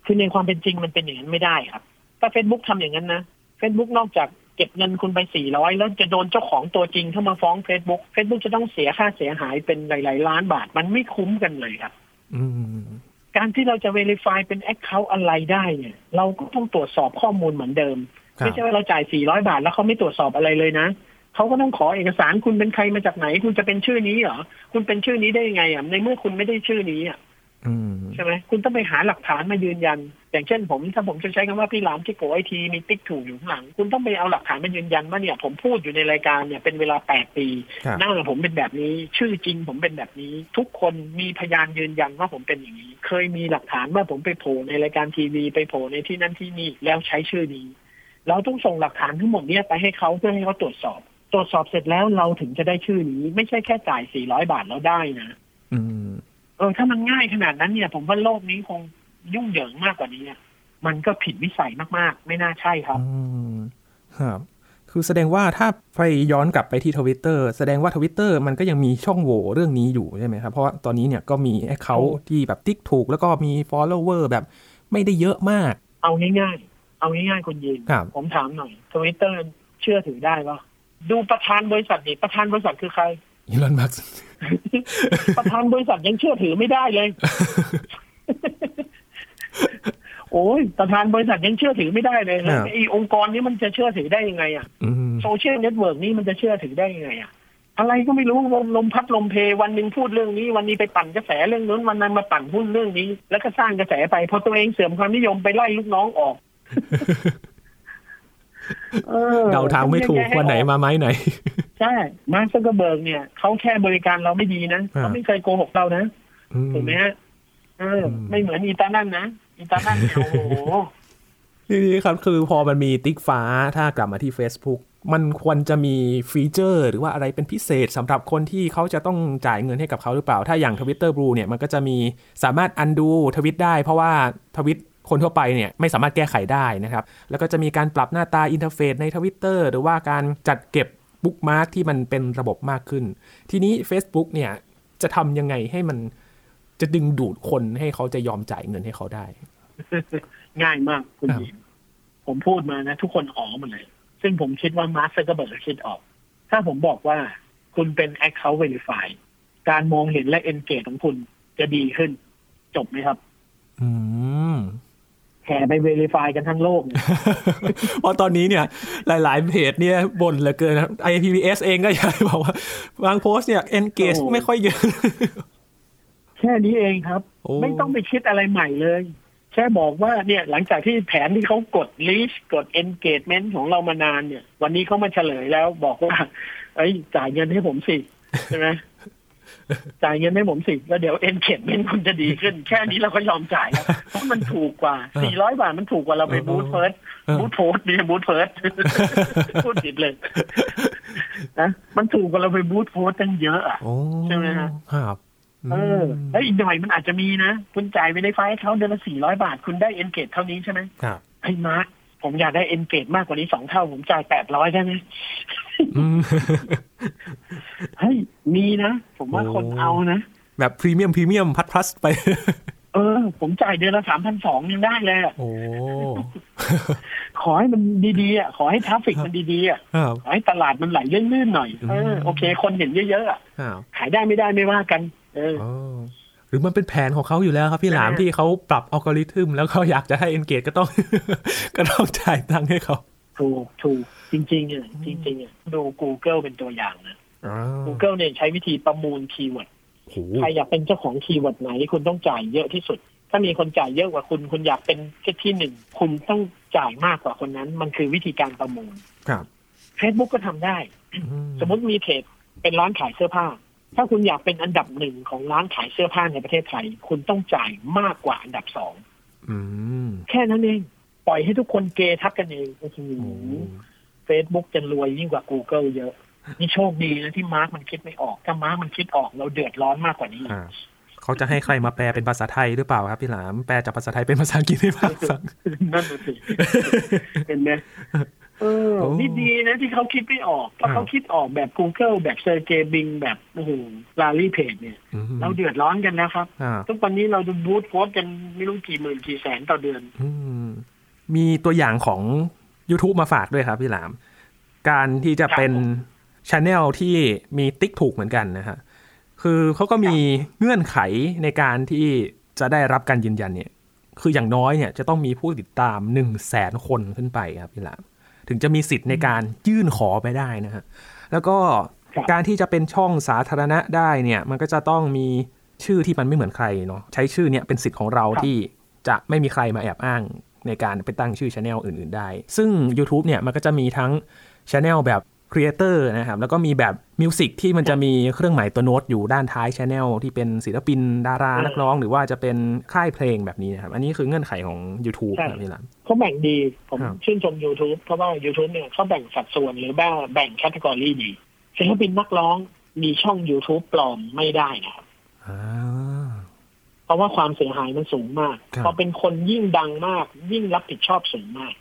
คือในความเป็นจริงมันเป็นอย่างนั้นไม่ได้ครับ ถ้า Facebook ทำอย่างนั้นนะ Facebook นอกจากเก็บเงินคุณไป 400 แล้วจะโดนเจ้าของตัวจริงเข้ามาฟ้อง Facebook Facebook จะต้องเสียค่าเสียหายเป็นหลายๆล้านบาท มันไม่คุ้มกันเลยครับ อืม การที่เราจะ Verify เป็น Account อะไรได้เนี่ยเราก็ต้องตรวจสอบข้อมูลเหมือนเดิมครับไม่ใช่ว่าเราจ่าย 400 บาท แล้วเขาไม่ตรวจสอบอะไรเลยนะเขาก็ต้องขอเอกสารคุณเป็นใครมาจากไหน คุณจะเป็นชื่อนี้เหรอ คุณเป็นชื่อนี้ได้ยังไงอะในเมื่อคุณไม่ได้ชื่อนี้อะอืม ใช่ไหมคุณต้องไปหาหลักฐานมายืนยัน อย่างเช่น ผมถ้าผมจะใช้คำว่าพี่หลามที่โกไอทีมีติ๊กถูกอยู่ข้างหลัง คุณต้องไปเอาหลักฐานมายืนยันว่าเนี่ยผมพูดอยู่ในรายการเนี่ยเป็นเวลา8ปีครับหน้าผมเป็นแบบนี้ ชื่อจริงผมเป็นแบบนี้ ทุกคนมีพยานยืนยันว่าผมเป็นอย่างนี้ เคยมีหลักฐานว่าผมไปโผล่ในรายการทีวีไปโผล่ในที่นั่นที่นี่แล้วใช้ชื่อนี้ เราต้องส่งหลักฐานทั้งหมดเนี้ไปให้เขาเพื่อให้เขาตรวจสอบ ตรวจสอบเสร็จแล้วเราถึงจะได้ชื่อนี้ ไม่ใช่แค่จ่าย400บาทแล้วได้นะอืม เออถ้ามันง่ายขนาดนั้นเนี่ย ผมว่าโลกนี้คงยุ่งเหยิงมากกว่านี้อะมันก็ผิดวิสัยมากๆ ไม่น่าใช่ครับอืมครับ คือแสดงว่าถ้าไปย้อนกลับไปที่ทวิตเตอร์แสดงว่าทวิตเตอร์มันก็ยังมีช่องโหว่เรื่องนี้อยู่ใช่ไหมครับ เพราะว่าตอนนี้เนี่ยก็มี account ที่แบบติ๊กถูก แล้วก็มี follower แบบไม่ได้เยอะมาก เอาง่ายๆ เอาง่ายๆคุณยินครับผมถามหน่อยทวิตเตอร์เชื่อถือได้ปะดูประธานบริษัทดิประธานบริษัทคือใคร อีลอนมัสก์ ประธานบริษัทยังเชื่อถือไม่ได้เลย โอ้ยประธานบริษัทยังเชื่อถือไม่ได้เลยแล้วครับไอ้องค์กรนี้มันจะเชื่อถือได้ยังไง อะอืมโซเชียลเน็ตเวิร์กนี้มันจะเชื่อถือได้ยังไงอะอะไรก็ไม่รู้ลมลมพัดลมเพ วันหนึ่งพูดเรื่องนี้ วันนี้ไปปั่นกระแสเรื่องนู้นวันนั้นมาปั่นหุ้นเรื่องนี้ แล้วก็สร้างกระแสไปพอตัวเองเสื่อมความนิยมไปไล่ลูกน้องออกออ เดาทางไม่ถูกวันไหนมาไม้ไหน ใช่ มาร์คซักเกอร์เบิร์กเนี่ยเขาแค่บริการเราไม่ดีนะครับเขาไม่เคยโกหกเรานะอืมถูกไหมฮะเอออมไม่เหมือนอีตานั่นนะอีตานั่นเนี่ยโอ้โหทีนี้ครับคือพอมันมีติ๊กฟ้าถ้ากลับมาที่ Facebook มันควรจะมี feature หรือว่าอะไรเป็นพิเศษสำหรับคนที่เขาจะต้องจ่ายเงินให้กับเขาหรือเปล่า ถ้าอย่าง Twitter Blue เนี่ยมันก็จะมีสามารถ undo ทวิตได้ เพราะว่าทวิต คนทั่วไปเนี่ยไม่สามารถแก้ไขได้นะครับ แล้วก็จะมีการปรับหน้าตา interface ใน Twitter หรือว่าการจัดเก็บ bookmark ที่มันเป็นระบบมากขึ้น ทีนี้ Facebook เนี่ยจะทำยังไงให้มันจะดึงดูดคนให้เขาจะยอมจ่ายเงินให้เขาได้ ง่ายมากคุณครับยินผมพูดมานะ ทุกคนอ๋อหมดเลย ซึ่งผมคิดว่ามาร์คซักเกอร์เบิร์กคิดออก ถ้าผมบอกว่าคุณเป็น Account Verify การมองเห็นและ engage ของคุณจะดีขึ้น จบไหมครับ อืม แห่ไปเว ify กันทั้งโลกเนี่ยเพราะตอนนี้เนี่ย หลาย ๆ เพจเนี่ยบ่นเหลือเกินนะครับ IPVS เองก็อยากบอกว่า บางโพสต์เนี่ย engage โอ้ไม่ค่อยเยอะ แค่นี้เองครับโอ้ไม่ต้องไปคิดอะไรใหม่เลย แค่บอกว่าเนี่ยหลังจากที่แผนที่เขากด list กด engagement ของเรามานานเนี่ย วันนี้เขามาเฉลยแล้วบอกว่า เอ้ยจ่ายเงินให้ผมสิ ใช่ไหม จ่ายเงินให้ผมสิแล้วเดี๋ยว engagement คุณจะดีขึ้น แค่นี้เราก็ยอมจ่ายแล้วเพราะมันถูกกว่า 400 บาทมันถูกกว่าเราไป boost first เออ boost post นี่ boost first พูดผิดเลยนะมันถูกกว่าเราไป boost post ตั้งเยอะอะโอ้ใช่ไหมฮะครับเออแล้วอีกหน่อยมันอาจจะมีนะ คุณจ่าย verify เขาเดือนละสี่ร้อยบาท คุณได้ engage เท่านี้ใช่ไหมครับไอ้มาร์ค ผมอยากได้ engage มากกว่านี้สองเท่า ผมจ่ายแปดร้อยได้ไหมอืมเฮ้ยมีนะ ผมว่าโอ้คนเอานะ แบบพรีเมียมพรีเมียม plus plus ไป เออ ผมจ่ายเดือนละสามพันสองยังได้เลยอะโอ้ขอให้มันดีๆอะขอให้ traffic มันดีๆอะครับขอให้ตลาดมันไหลลื่นๆหน่อยเอออืมโอเค คนเห็นเยอะๆอะครับขายได้ไม่ได้ไม่ว่ากัน เอออ๋อห รือมันเป็นแผนของเขาอยู่แล้วครับพี่หลามใช่ที่เขาปรับอัลกอริทึมแล้วเขาอยากจะให้ engage ก็ต้อง ก็ต้องจ่ายตังค์ให้เขาถูกถูกจริงๆอะจริงๆอะดู Google เป็นตัวอย่างนะอ๋อ Google เนี่ยใช้วิธีประมูล keyword โหใครอยากเป็นเจ้าของ keyword ไหน คุณต้องจ่ายเยอะที่สุด ถ้ามีคนจ่ายเยอะกว่าคุณ คุณอยากเป็นแค่ที่หนึ่งคุณต้องจ่ายมากกว่าคนนั้น มันคือวิธีการประมูล ครับ Facebook ก็ทำได้อืสมมติมีเพจเป็นร้านขายเสื้อผ้า ถ้าคุณอยากเป็นอันดับหนึ่งของร้านขายเสื้อผ้าในประเทศไทย คุณต้องจ่ายมากกว่าอันดับสองอืมแค่นั้นเอง ปล่อยให้ทุกคนเกทับกันเองโอ้โหโอ้เฟซบุ๊กจะรวยยิ่งกว่า Google เยอะ นี่โชคดีนะที่มาร์กมันคิดไม่ออก ถ้ามาร์กมันคิดออกเราเดือดร้อนมากกว่านี้อ่าเขาจะให้ใครมาแปลเป็นภาษาไทยหรือเปล่าครับพี่หลาม แปลจากภาษาไทยเป็นภาษาอังกฤษให้ฟังฟังนั่นน่ะสิเห็นไหม เออโอ้นี่ดีนะที่เขาคิดไม่ออกถ้าอ่าเขาคิดออกแบบ Google แบบเซอร์เกย์ บริน แบบโอ้โหลาร์รีเพจเนี่ยอืมเราเดือดร้อนกันนะครับอ่าทุกวันนี้เราดู boost post กันไม่รู้กี่หมื่นกี่แสนต่อเดือนอืมมีตัวอย่างของ YouTube มาฝากด้วยครับพี่หลาม การที่จะเป็นช anel ที่มีติ๊กถูกเหมือนกันนะฮะคือเขาก็มีเงื่อนไขในการที่จะได้รับการยืนยันเนี่ย คืออย่างน้อยเนี่ยจะต้องมีผู้ติดตาม1นึ่งแสนคนขึ้นไปครับพี่หลาม ถึงจะมีสิทธิ์ในการยื่นขอไปได้นะฮะแล้วก็ครับการที่จะเป็นช่องสาธารณะได้เนี่ย มันก็จะต้องมีชื่อที่มันไม่เหมือนใครเนาะใช้ชื่อเนี่ยเป็นสิทธิ์ของเราที่จะไม่มีใครมาแอบอ้างในการไปตั้งชื่อช anel อื่น ๆ ได้ ซึ่ง YouTube เนี่ยมันก็จะมีทั้งช anel แบบ ครีเอเตอร์นะครับ แล้วก็มีแบบ music ที่มันจะมีเครื่องหมายตัวโน้ตอยู่ด้านท้ายช anel ที่เป็นศิลปินดาราอืมนักร้อง หรือว่าจะเป็นค่ายเพลงแบบนี้นะครับ อันนี้คือเงื่อนไขของ YouTube ใช่ครับพี่หลามเขาแบ่งดี ผมครับชื่นชม YouTube เพราะว่า YouTube เนี่ยเขาแบ่งสัดส่วนหรือแบ่งแบ่ง category ดีศิลปินนักร้องมีช่อง YouTube ปลอมไม่ได้นะครับอ่าเพราะว่าความเสียหายมันสูงมากครับพอเป็นคนยิ่งดังมาก ยิ่งรับผิดชอบสูงมาก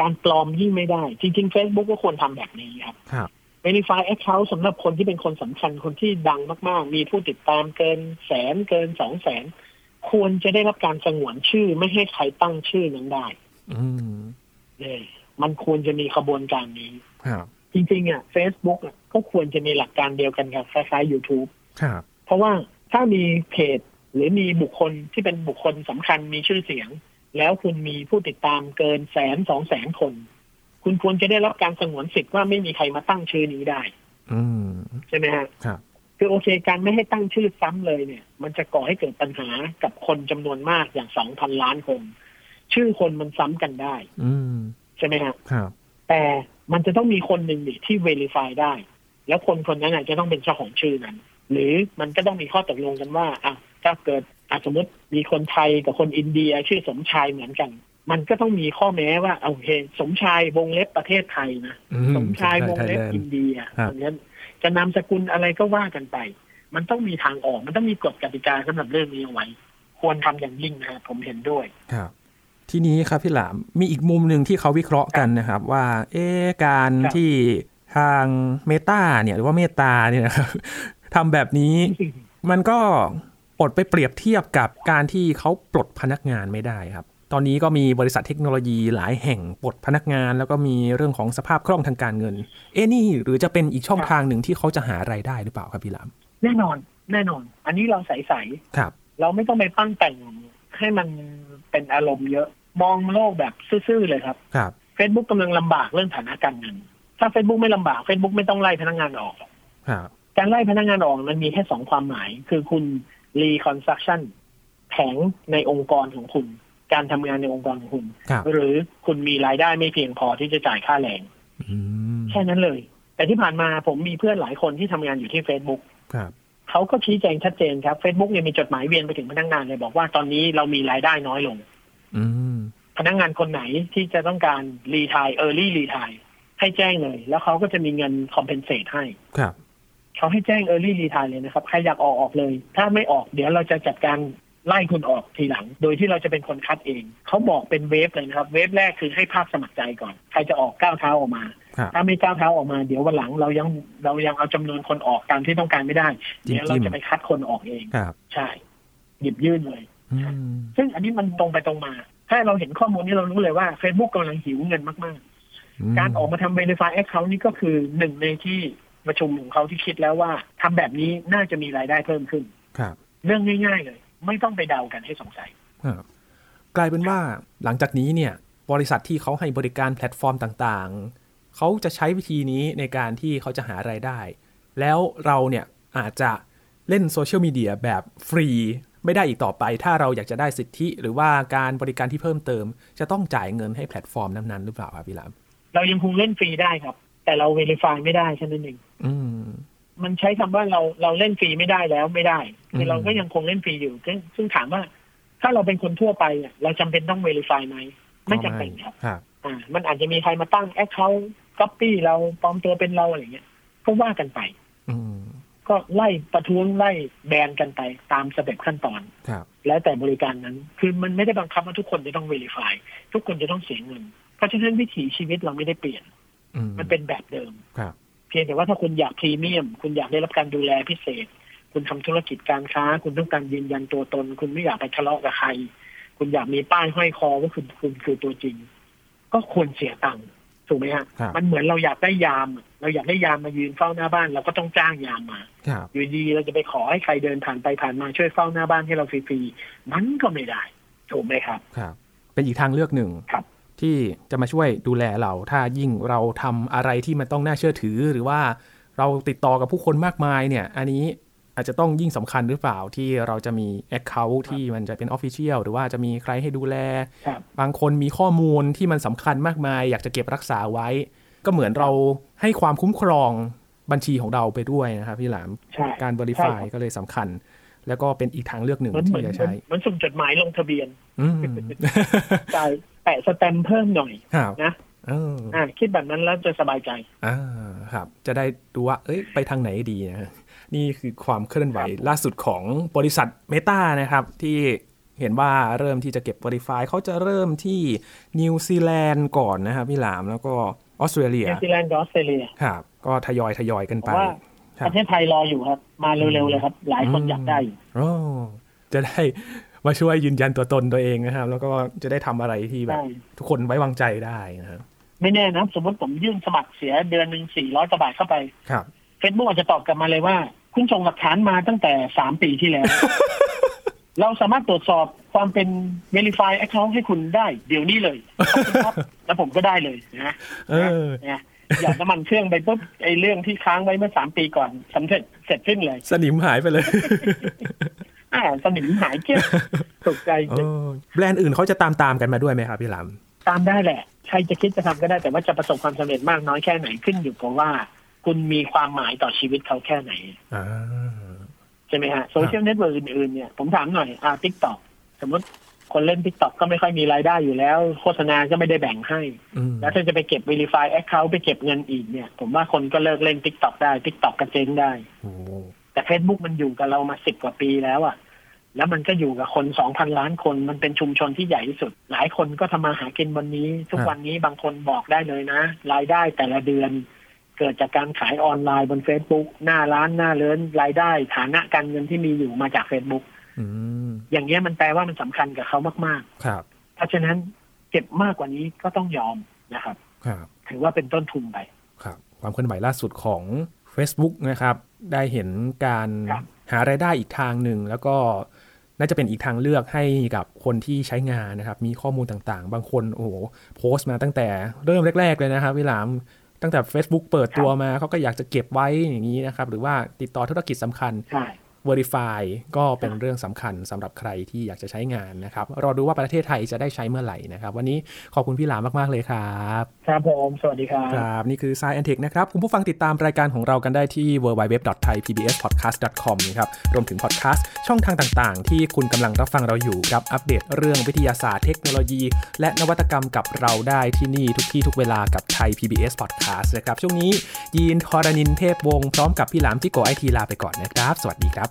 การปลอมยิ่งไม่ได้ จริง ๆ Facebook ก็ควรทำแบบนี้ครับครับ Verify Account สำหรับคนที่เป็นคนสำคัญคนที่ดังมากๆ มีผู้ติดตามเกินแสนเกินสองแสนควรจะได้รับการสงวนชื่อไม่ให้ใครตั้งชื่อนั้นได้อืมเนี่ยมันควรจะมีขบวนการนี้ครับจริงๆ อะ Facebook อะก็ควรจะมีหลักการเดียวกันกับคล้ายๆ YouTube ครับเพราะว่าถ้ามีเพจ หรือมีบุคคลที่เป็นบุคคลสำคัญมีชื่อเสียง แล้วคุณมีผู้ติดตามเกินแสนสองแสนคน คุณควรจะได้รับการสงวนสิทธิ์ว่าไม่มีใครมาตั้งชื่อนี้ได้อืมใช่ไหมฮะครับคือโอเคการไม่ให้ตั้งชื่อซ้ำเลยเนี่ย มันจะก่อให้เกิดปัญหากับคนจำนวนมากอย่างสองพันล้านคน ชื่อคนมันซ้ำกันได้ อืมใช่ไหมฮะครับ แต่มันจะต้องมีคนหนึ่งดิที่ verify ได้ แล้วคนคนนั้นอาจจะต้องเป็นเจ้าของชื่อนั้น หรือมันก็ต้องมีข้อตกลงกันว่าอะถ้าเกิดอะ สมมติมีคนไทยกับคนอินเดียชื่อสมชายเหมือนกัน มันก็ต้องมีข้อแม้ว่าโอเค สมชายวงเล็บประเทศไทยนะอืสมชายวงเล็บไทยแลนด์อินเดียครับอย่างนั้นจะนามสกุลอะไรก็ว่ากันไป มันต้องมีทางออก มันต้องมีกฎกติกาสำหรับเรื่องนี้เอาไว้ ควรทำอย่างยิ่งนะครับผมเห็นด้วยครับทีนี้ครับพี่หลามมีอีกมุมหนึ่งที่เขาวิเคราะห์กันนะครับว่า เอ๊ะการครับที่ทางเมตาเนี่ยหรือว่าเมตาเนี่ยนะครับทำแบบนี้มันก็ อดไปเปรียบเทียบกับการที่เขาปลดพนักงานไม่ได้ครับ ตอนนี้ก็มีบริษัทเทคโนโลยีหลายแห่งปลดพนักงาน แล้วก็มีเรื่องของสภาพคล่องทางการเงิน เอ๊ะนี่หรือจะเป็นอีกช่องครับทางหนึ่งที่เขาจะหารายได้หรือเปล่าครับพี่หลามแน่นอน แน่นอน อันนี้เราใสครับๆเราไม่ต้องไปปั้นแต่งให้มันเป็นอารมณ์เยอะมองโลกแบบซื่อๆเลยครับครับ Facebook กำลังลำบากเรื่องฐานะการเงินถ้า Facebook ไม่ลำบาก Facebook ไม่ต้องไล่พนักงานออกหรอกครับการไล่พนักงานออกมันมีแค่สองความหมาย คือคุณ reconstruction แผงในองค์กรของคุณ การทำงานในองค์กรของคุณครับหรือคุณมีรายได้ไม่เพียงพอที่จะจ่ายค่าแรงอืมแค่นั้นเลย แต่ที่ผ่านมาผมมีเพื่อนหลายคนที่ทำงานอยู่ที่ Facebook ครับเขาก็ชี้แจงชัดเจนครับ Facebook เนี่ยมีจดหมายเวียนไปถึงพนักงานเลยบอกว่าตอนนี้เรามีรายได้น้อยลงอืมพนักงานคนไหนที่จะต้องการ retire early retire ให้แจ้งเลย แล้วเขาก็จะมีเงิน compensate ให้ครับ เขาให้แจ้ง early retire เลยนะครับ ใครอยากออกออกเลย ถ้าไม่ออกเดี๋ยวเราจะจัดการไล่คุณออกทีหลัง โดยที่เราจะเป็นคนคัดเอง เขาบอกเป็นเวฟเลยนะครับ เวฟแรกคือให้ภาคสมัครใจก่อน ใครจะออกก้าวเท้าออกมาครับถ้าไม่ก้าวเท้าออกมา เดี๋ยววันหลังเรายังเรายังเอาจำนวนคนออกตามที่ต้องการไม่ได้ เดี๋ยวเราจะไปคัดคนออกเองครับใช่ หยิบยื่นเลยอืมซึ่งอันนี้มันตรงไปตรงมา ถ้าเราเห็นข้อมูลนี้เรารู้เลยว่า Facebook กำลังหิวเงินมาก ๆ การออกมาทำ Verify Account นี่ก็คือหนึ่งในที่ ประชุมของเขาที่คิดแล้วว่าทำแบบนี้น่าจะมีรายได้เพิ่มขึ้นครับ เรื่องง่าย ๆ เลย ไม่ต้องไปเดากันให้สงสัยครับกลายเป็นว่าหลังจากนี้เนี่ย บริษัทที่เขาให้บริการแพลตฟอร์มต่างๆ เขาจะใช้วิธีนี้ในการที่เขาจะหารายได้ แล้วเราเนี่ยอาจจะเล่นโซเชียลมีเดียแบบฟรี ไม่ได้อีกต่อไป ถ้าเราอยากจะได้สิทธิ หรือว่าการบริการที่เพิ่มเติม จะต้องจ่ายเงินให้แพลตฟอร์มนั้นๆหรือเปล่าครับพี่หลามเรายังคงเล่นฟรีได้ครับ แต่เรา Verify ไม่ได้แค่นั้นเองอืมมันใช้คำว่าเราเราเล่นฟรีไม่ได้แล้วไม่ได้คือมเราก็ยังคงเล่นฟรีอยู่ ซึ่งซึ่งถามว่า ถ้าเราเป็นคนทั่วไปอะเราจำเป็นต้อง Verify ไหมไม่จำเป็นครับครับอ่า มันอาจจะมีใครมาตั้ง Account Copy เราปลอมตัวเป็นเราอะไรเงี้ยก็ว่ากันไปอืมก็ไล่ประท้วงไล่แบนกันไปตาม step ขั้นตอนครับแล้วแต่บริการนั้น คือมันไม่ได้บังคับว่าทุกคนจะต้อง Verify ทุกคนจะต้องเสียเงิน เพราะฉะนั้นวิถีชีวิตเราไม่ได้เปลี่ยนอื มมันเป็นแบบเดิมครับเพียงแต่ว่าถ้าคุณอยากพรีเมียม คุณอยากได้รับการดูแลพิเศษ คุณทำธุรกิจการค้า คุณต้องการยืนยันตัวตน คุณไม่อยากไปทะเลาะกับใคร คุณอยากมีป้ายห้อยคอว่าคุณคุณคือตัวจริง ก็ควรเสียตังค์ถูกไหมฮะครับมันเหมือนเราอยากได้ยาม เราอยากได้ยามมายืนเฝ้าหน้าบ้าน เราก็ต้องจ้างยามมาครับอยู่ดีเราจะไปขอให้ใครเดินผ่านไปผ่านมาช่วยเฝ้าหน้าบ้านให้เราฟรีๆมันก็ไม่ได้ ถูกไหมครับครับ เป็นอีกทางเลือกหนึ่งครับ ที่จะมาช่วยดูแลเรา ถ้ายิ่งเราทำอะไรที่มันต้องน่าเชื่อถือ หรือว่าเราติดต่อกับผู้คนมากมายเนี่ย อันนี้อาจจะต้องยิ่งสำคัญหรือเปล่าที่เราจะมี Account ที่มันจะเป็น Official หรือว่าจะมีใครให้ดูแลครับบางคนมีข้อมูลที่มันสำคัญมากมาย อยากจะเก็บรักษาไว้ ก็เหมือนเราให้ความคุ้มครองบัญชีของเราไปด้วยนะครับพี่หลามใช่การใช่ Verify ครับก็เลยสำคัญ แล้วก็เป็นอีกทางเลือกหนึ่งเหมือนเหมือนที่จะเหมือนใช้เหมือนส่งจดหมายลงทะเบียนอืมจ่าย แปะสแตมป์เพิ่มหน่อยครับนะเอออ่าคิดแบบนั้นแล้วจะสบายใจอ่าครับ จะได้ดูว่า เอ้ย ไปทางไหนดีนะนี่คือความเคลื่อนไหวล่าสุดของบริษัท Meta นะครับ ที่เห็นว่าเริ่มที่จะเก็บ Verify เขาจะเริ่มที่นิวซีแลนด์ก่อนนะครับพี่หลามแล้วก็ออสเตรเลียนิวซีแลนด์กับออสเตรเลียครับก็ทยอยทยอยกันไปเพราะว่าครัปบระเทศไทยรออยู่ครับ มาเร็วๆเลยครับ หลายคนอยากได้อยู่โอ้จะได้ มาช่วยยืนยันตัวตนตัวเองนะครับ แล้วก็จะได้ทำอะไรที่แบบใช่ทุกคนไว้วางใจได้นะครับไม่แน่นะสมมติผมยื่นสมัครเสียเดือนหนึ่งสี่ร้อยกว่าบาทเข้าไปครับเฟซบุ๊กอาจจะตอบกลับมาเลยว่า คุณส่งหลักฐานมาตั้งแต่สามปีที่แล้ว เราสามารถตรวจสอบความเป็น Verify Account ให้คุณได้ เดี๋ยวนี้เลยขอบคุณครับแล้วผมก็ได้เลยนะเออนะหยอดน้ำมันเครื่องไปปุ๊บไอ้เรื่องที่ค้างไว้เมื่อสามปีก่อนสำเร็จเสร็จสิ้นเลย สนิมหายไปเลย อ่าสนิมหายเกลี้ยงตกใจจริงเออแบรนด์อื่นเขาจะตามตามๆกันมาด้วยไหมครับพี่หลามตามได้แหละ ใครจะคิดจะทำก็ได้แต่ว่าจะประสบความสำเร็จมากน้อยแค่ไหนขึ้นอยู่กับว่า คุณมีความหมายต่อชีวิตเขาแค่ไหนอ่าใช่ไหมฮะโซเชียลเน็ตเวิร์กอื่นๆเนี่ยผมถามหน่อยอ่า TikTok สมมติคนเล่น TikTok ก็ไม่ค่อยมีรายได้อยู่แล้ว โฆษณาก็ไม่ได้แบ่งให้อืมแล้วถ้าจะไปเก็บ Verify Account ไปเก็บเงินอีกเนี่ย ผมว่าคนก็เลิกเล่น TikTok ได้ TikTok ก็เจ๊งได้โอ้ แต่ Facebook มันอยู่กับเรามาสิบกว่าปีแล้วอะแล้วมันก็อยู่กับคนสองพันล้านคน มันเป็นชุมชนที่ใหญ่ที่สุด หลายคนก็ทำมาหากินวันนี้ ทุกวันนี้บางคนบอกได้เลยนะ รายได้แต่ละเดือน เกิดจากการขายออนไลน์บน Facebook หน้าร้านหน้าเลื้อนรายได้ฐานะการเงินที่มีอยู่มาจาก Facebook อืมอย่างเงี้ยมันแปลว่ามันสำคัญกับเขามากครับๆเพราะฉะนั้นเก็บมากกว่านี้ก็ต้องยอมนะครับ ครับ ถือว่าเป็นต้นทุนไป ครับ ความเคลื่อนไหวล่าสุดของ Facebook นะครับ ได้เห็นการครับหารายได้อีกทางหนึ่ง แล้วก็น่าจะเป็นอีกทางเลือกให้กับคนที่ใช้งานนะครับ มีข้อมูลต่างๆ บางคนโอ้โหโพสต์มาตั้งแต่เริ่มแรก ๆ เลยนะครับพี่หลามตั้งแต่ Facebook เปิดตัวมาเขาก็อยากจะเก็บไว้อย่างนี้นะครับ หรือว่าติดต่อธุรกิจสำคัญใช่ Verify ก็เป็นเรื่องสำคัญสำหรับใครที่อยากจะใช้งานนะครับ รอดูว่าประเทศไทยจะได้ใช้เมื่อไหร่นะครับ วันนี้ขอบคุณพี่หลามมาก ๆ เลยครับ ครับผม สวัสดีครับ ครับ นี่คือ Science and Tech นะครับ คุณผู้ฟังติดตามรายการของเรากันได้ที่ www.thaipbspodcast.com ครับ รวมถึงพอดแคสต์ช่องทางต่าง ๆ ที่คุณกำลังรับฟังเราอยู่ครับ อัปเดตเรื่องวิทยาศาสตร์เทคโนโลยี และนวัตกรรมกับเราได้ที่นี่ทุกที่ทุกเวลากับไทย PBS Podcast นะครับ ช่วงนี้ยีนทอรานินเทพวงศ์พร้อมกับพี่หลามที่โกไอทีลาไปก่อนนะครับ สวัสดีครับ